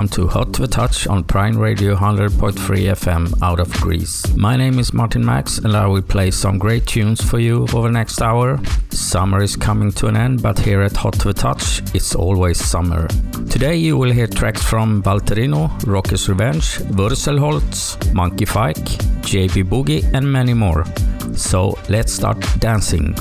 Welcome to Hot the Touch on Prime Radio 100.3 FM out of Greece. My name is Martin Max and I will play some great tunes for you for the next hour. Summer is coming to an end, but here at Hot the Touch, it's always summer. Today you will hear tracks from Valterino, Rocky's Revenge, Wurzelholz, Monkey Fike, JB Boogie, and many more. So let's start dancing.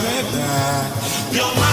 Brother. You're mine,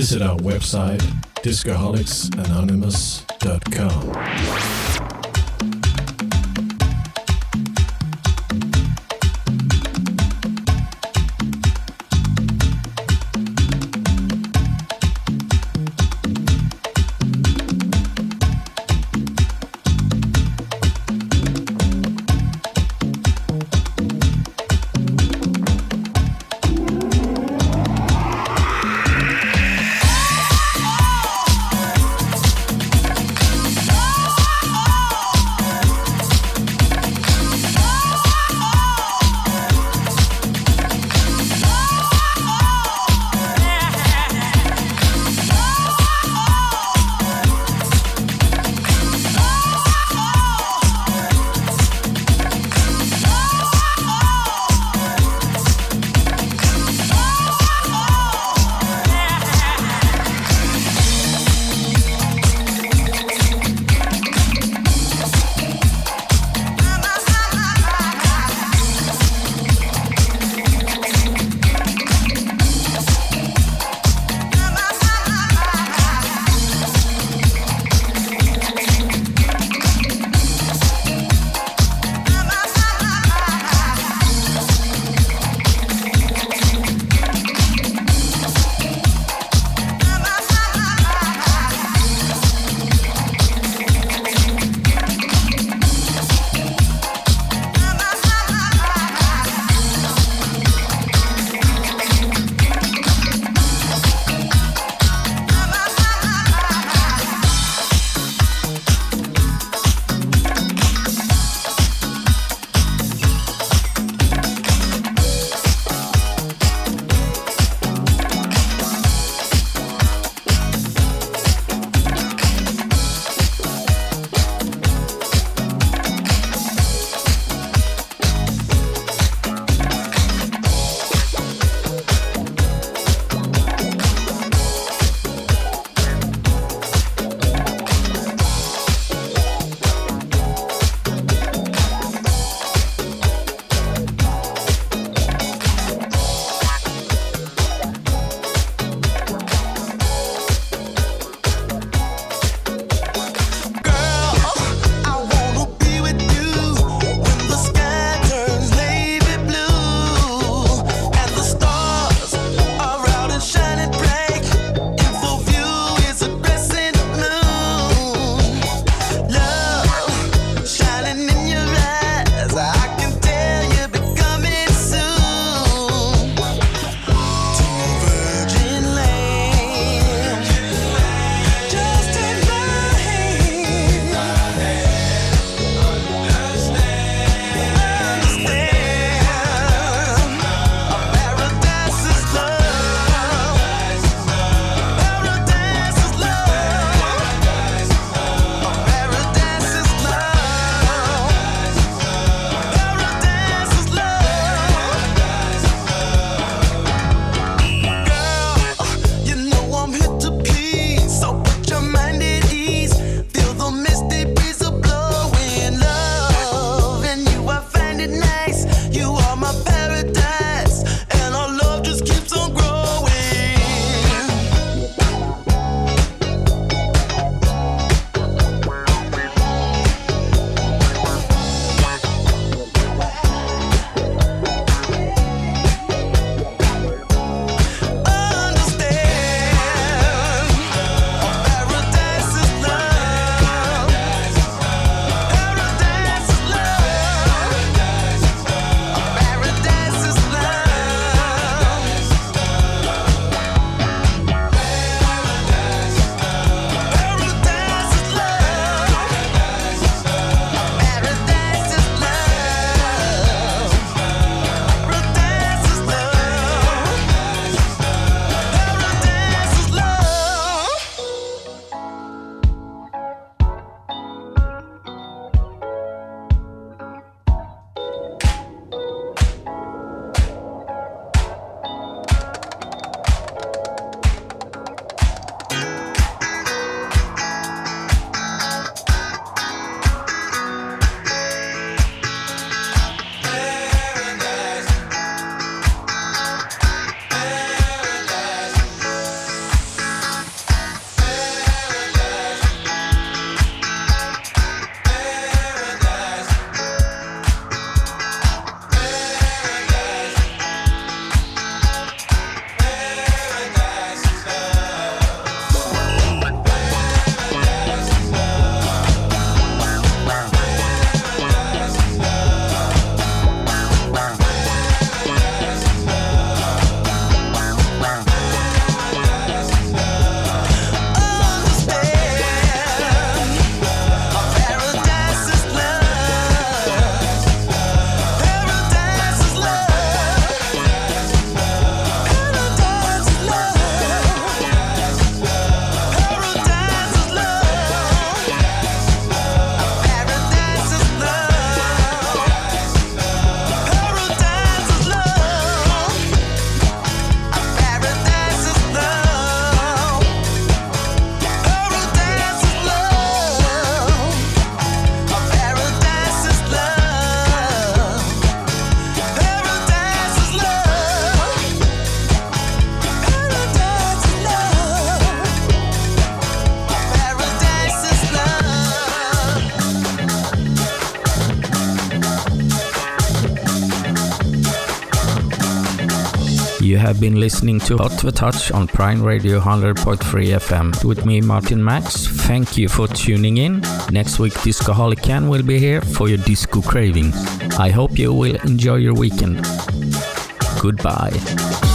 Visit our website, discoholicsanonymous.com. been listening to Hot the Touch on Prime Radio 100.3 FM with me, Martin Max. Thank you for tuning in. Next week, Discoholic Ken will be here for your disco cravings. I hope you will enjoy your weekend. Goodbye.